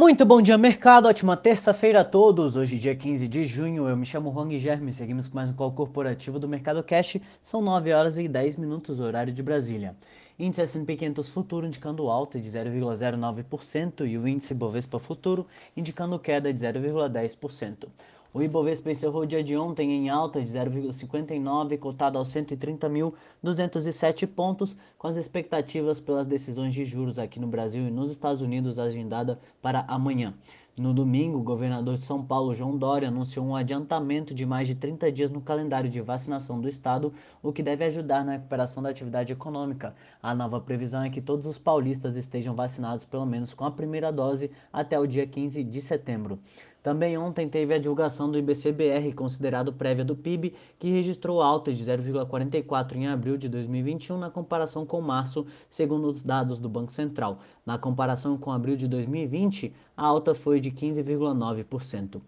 Muito bom dia, mercado. Ótima terça-feira a todos. Hoje, dia 15 de junho, eu me chamo Juan Guilherme. Seguimos com mais um call corporativo do Mercado Cash. São 9 horas e 10 minutos, horário de Brasília. Índice S&P 500 Futuro indicando alta de 0,09% e o índice Bovespa Futuro indicando queda de 0,10%. O Ibovespa encerrou o dia de ontem em alta de 0,59, cotado aos 130.207 pontos, com as expectativas pelas decisões de juros aqui no Brasil e nos Estados Unidos agendada para amanhã. No domingo, o governador de São Paulo, João Dória, anunciou um adiantamento de mais de 30 dias no calendário de vacinação do estado, o que deve ajudar na recuperação da atividade econômica. A nova previsão é que todos os paulistas estejam vacinados pelo menos com a primeira dose até o dia 15 de setembro. Também ontem teve a divulgação do IBCBR, considerado prévia do PIB, que registrou alta de 0,44 em abril de 2021 na comparação com março, segundo os dados do Banco Central. Na comparação com abril de 2020, a alta foi de 15,9%.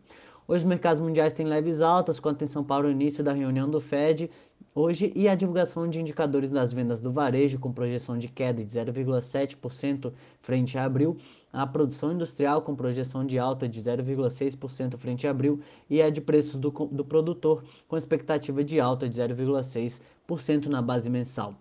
Hoje os mercados mundiais têm leves altas, com atenção para o início da reunião do Fed hoje e a divulgação de indicadores das vendas do varejo com projeção de queda de 0,7% frente a abril, a produção industrial com projeção de alta de 0,6% frente a abril e a de preços do, do produtor com expectativa de alta de 0,6% na base mensal.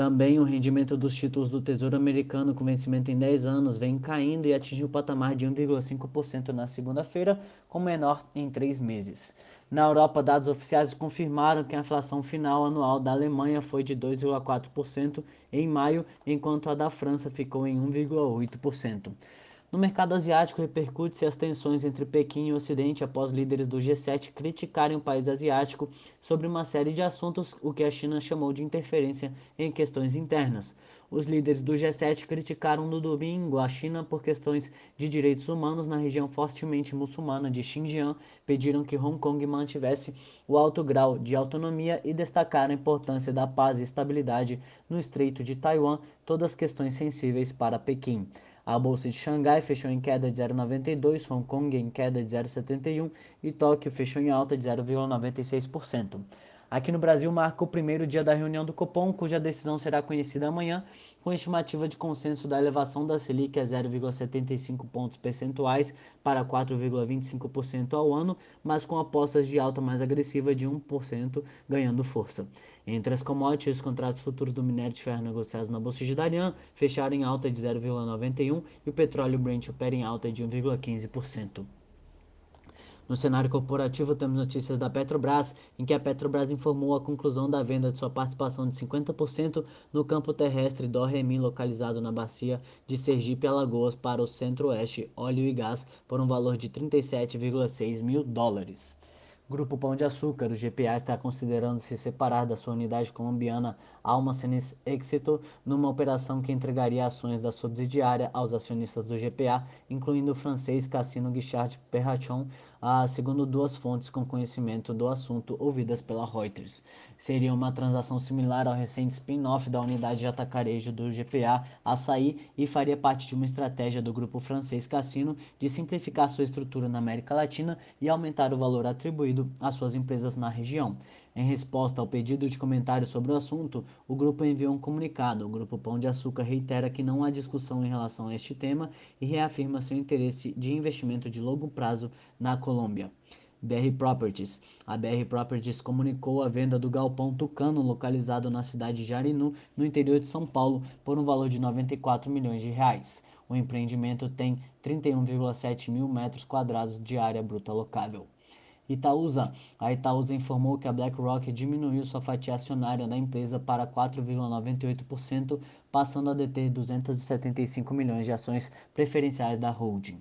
Também o rendimento dos títulos do Tesouro Americano com vencimento em 10 anos vem caindo e atingiu o patamar de 1,5% na segunda-feira, com menor em 3 meses. Na Europa, dados oficiais confirmaram que a inflação final anual da Alemanha foi de 2,4% em maio, enquanto a da França ficou em 1,8%. No mercado asiático, repercute-se as tensões entre Pequim e Ocidente após líderes do G7 criticarem o país asiático sobre uma série de assuntos, o que a China chamou de interferência em questões internas. Os líderes do G7 criticaram no domingo a China por questões de direitos humanos na região fortemente muçulmana de Xinjiang, pediram que Hong Kong mantivesse o alto grau de autonomia e destacaram a importância da paz e estabilidade no Estreito de Taiwan, todas questões sensíveis para Pequim. A bolsa de Xangai fechou em queda de 0,92, Hong Kong em queda de 0,71 e Tóquio fechou em alta de 0,96%. Aqui no Brasil marca o primeiro dia da reunião do Copom, cuja decisão será conhecida amanhã, com estimativa de consenso da elevação da Selic a 0,75 pontos percentuais para 4,25% ao ano, mas com apostas de alta mais agressiva de 1% ganhando força. Entre as commodities, os contratos futuros do minério de ferro negociados na Bolsa de Dalian fecharam em alta de 0,91 e o petróleo Brent opera em alta de 1,15%. No cenário corporativo, temos notícias da Petrobras, em que a Petrobras informou a conclusão da venda de sua participação de 50% no campo terrestre do Remi, localizado na bacia de Sergipe Alagoas, para o Centro-Oeste Óleo e Gás, por um valor de 37,6 mil dólares. Grupo Pão de Açúcar, o GPA está considerando se separar da sua unidade colombiana Almacenes Éxito numa operação que entregaria ações da subsidiária aos acionistas do GPA, incluindo o francês Cassino Guichard Perrachon, ah, segundo duas fontes com conhecimento do assunto ouvidas pela Reuters. Seria uma transação similar ao recente spin-off da unidade de atacarejo do GPA, Açaí, e faria parte de uma estratégia do grupo francês Cassino de simplificar sua estrutura na América Latina e aumentar o valor atribuído às suas empresas na região. Em resposta ao pedido de comentário sobre o assunto, o grupo enviou um comunicado. O Grupo Pão de Açúcar reitera que não há discussão em relação a este tema e reafirma seu interesse de investimento de longo prazo na Colômbia. BR Properties. A BR Properties comunicou a venda do galpão Tucano, localizado na cidade de Jarinu, no interior de São Paulo, por um valor de 94 milhões de reais. O empreendimento tem 31,7 mil metros quadrados de área bruta locável. Itaúsa. A Itaúsa informou que a BlackRock diminuiu sua fatia acionária da empresa para 4,98%, passando a deter 275 milhões de ações preferenciais da holding.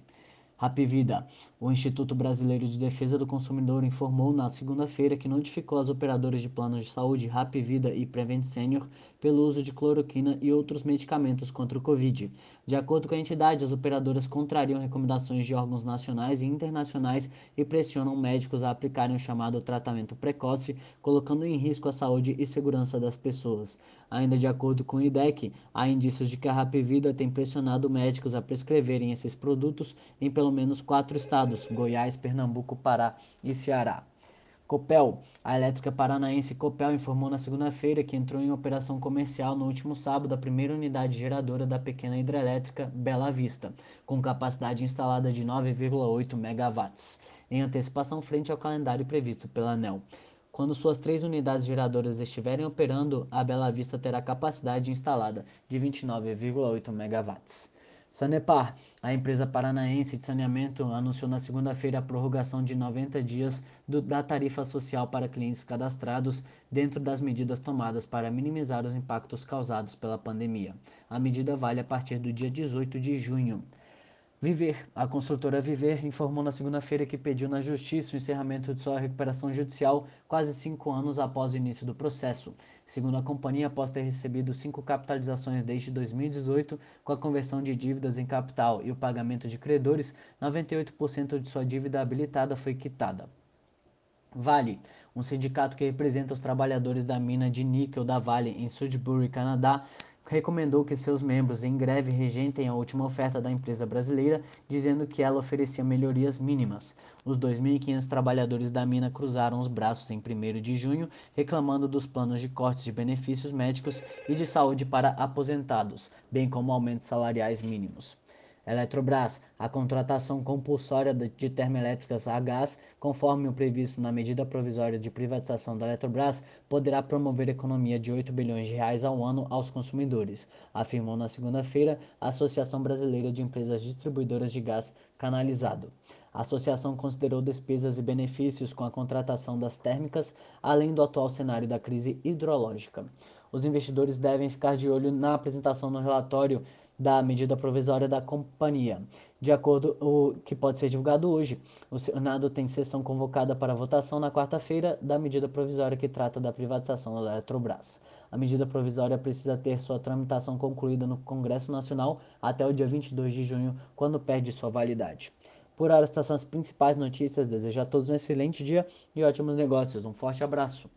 Rapvida. O Instituto Brasileiro de Defesa do Consumidor informou na segunda-feira que notificou as operadoras de planos de saúde Rapvida e Prevent Senior pelo uso de cloroquina e outros medicamentos contra o Covid. De acordo com a entidade, as operadoras contrariam recomendações de órgãos nacionais e internacionais e pressionam médicos a aplicarem o chamado tratamento precoce, colocando em risco a saúde e segurança das pessoas. Ainda de acordo com o IDEC, há indícios de que a Rapvida tem pressionado médicos a prescreverem esses produtos em pelo menos quatro estados: Goiás, Pernambuco, Pará e Ceará. Copel. A elétrica paranaense Copel informou na segunda-feira que entrou em operação comercial no último sábado a primeira unidade geradora da pequena hidrelétrica Bela Vista, com capacidade instalada de 9,8 megawatts, em antecipação frente ao calendário previsto pela ANEL. Quando suas três unidades geradoras estiverem operando, a Bela Vista terá capacidade instalada de 29,8 megawatts. Sanepar, a empresa paranaense de saneamento, anunciou na segunda-feira a prorrogação de 90 dias do, da tarifa social para clientes cadastrados dentro das medidas tomadas para minimizar os impactos causados pela pandemia. A medida vale a partir do dia 18 de junho. Viver. A construtora Viver informou na segunda-feira que pediu na Justiça o encerramento de sua recuperação judicial quase cinco anos após o início do processo. Segundo a companhia, após ter recebido cinco capitalizações desde 2018, com a conversão de dívidas em capital e o pagamento de credores, 98% de sua dívida habilitada foi quitada. Vale, um sindicato que representa os trabalhadores da mina de níquel da Vale em Sudbury, Canadá, recomendou que seus membros em greve rejentem a última oferta da empresa brasileira, dizendo que ela oferecia melhorias mínimas. Os 2.500 trabalhadores da mina cruzaram os braços em 1 de junho, reclamando dos planos de cortes de benefícios médicos e de saúde para aposentados, bem como aumentos salariais mínimos. Eletrobras, a contratação compulsória de termoelétricas a gás, conforme o previsto na medida provisória de privatização da Eletrobras, poderá promover economia de 8 bilhões de reais ao ano aos consumidores, afirmou na segunda-feira a Associação Brasileira de Empresas Distribuidoras de Gás Canalizado. A associação considerou despesas e benefícios com a contratação das térmicas, além do atual cenário da crise hidrológica. Os investidores devem ficar de olho na apresentação no relatório da medida provisória da companhia. De acordo com o que pode ser divulgado hoje, o Senado tem sessão convocada para votação na quarta-feira da medida provisória que trata da privatização da Eletrobras. A medida provisória precisa ter sua tramitação concluída no Congresso Nacional até o dia 22 de junho, quando perde sua validade. Por hora, estas são as principais notícias. Desejo a todos um excelente dia e ótimos negócios. Um forte abraço.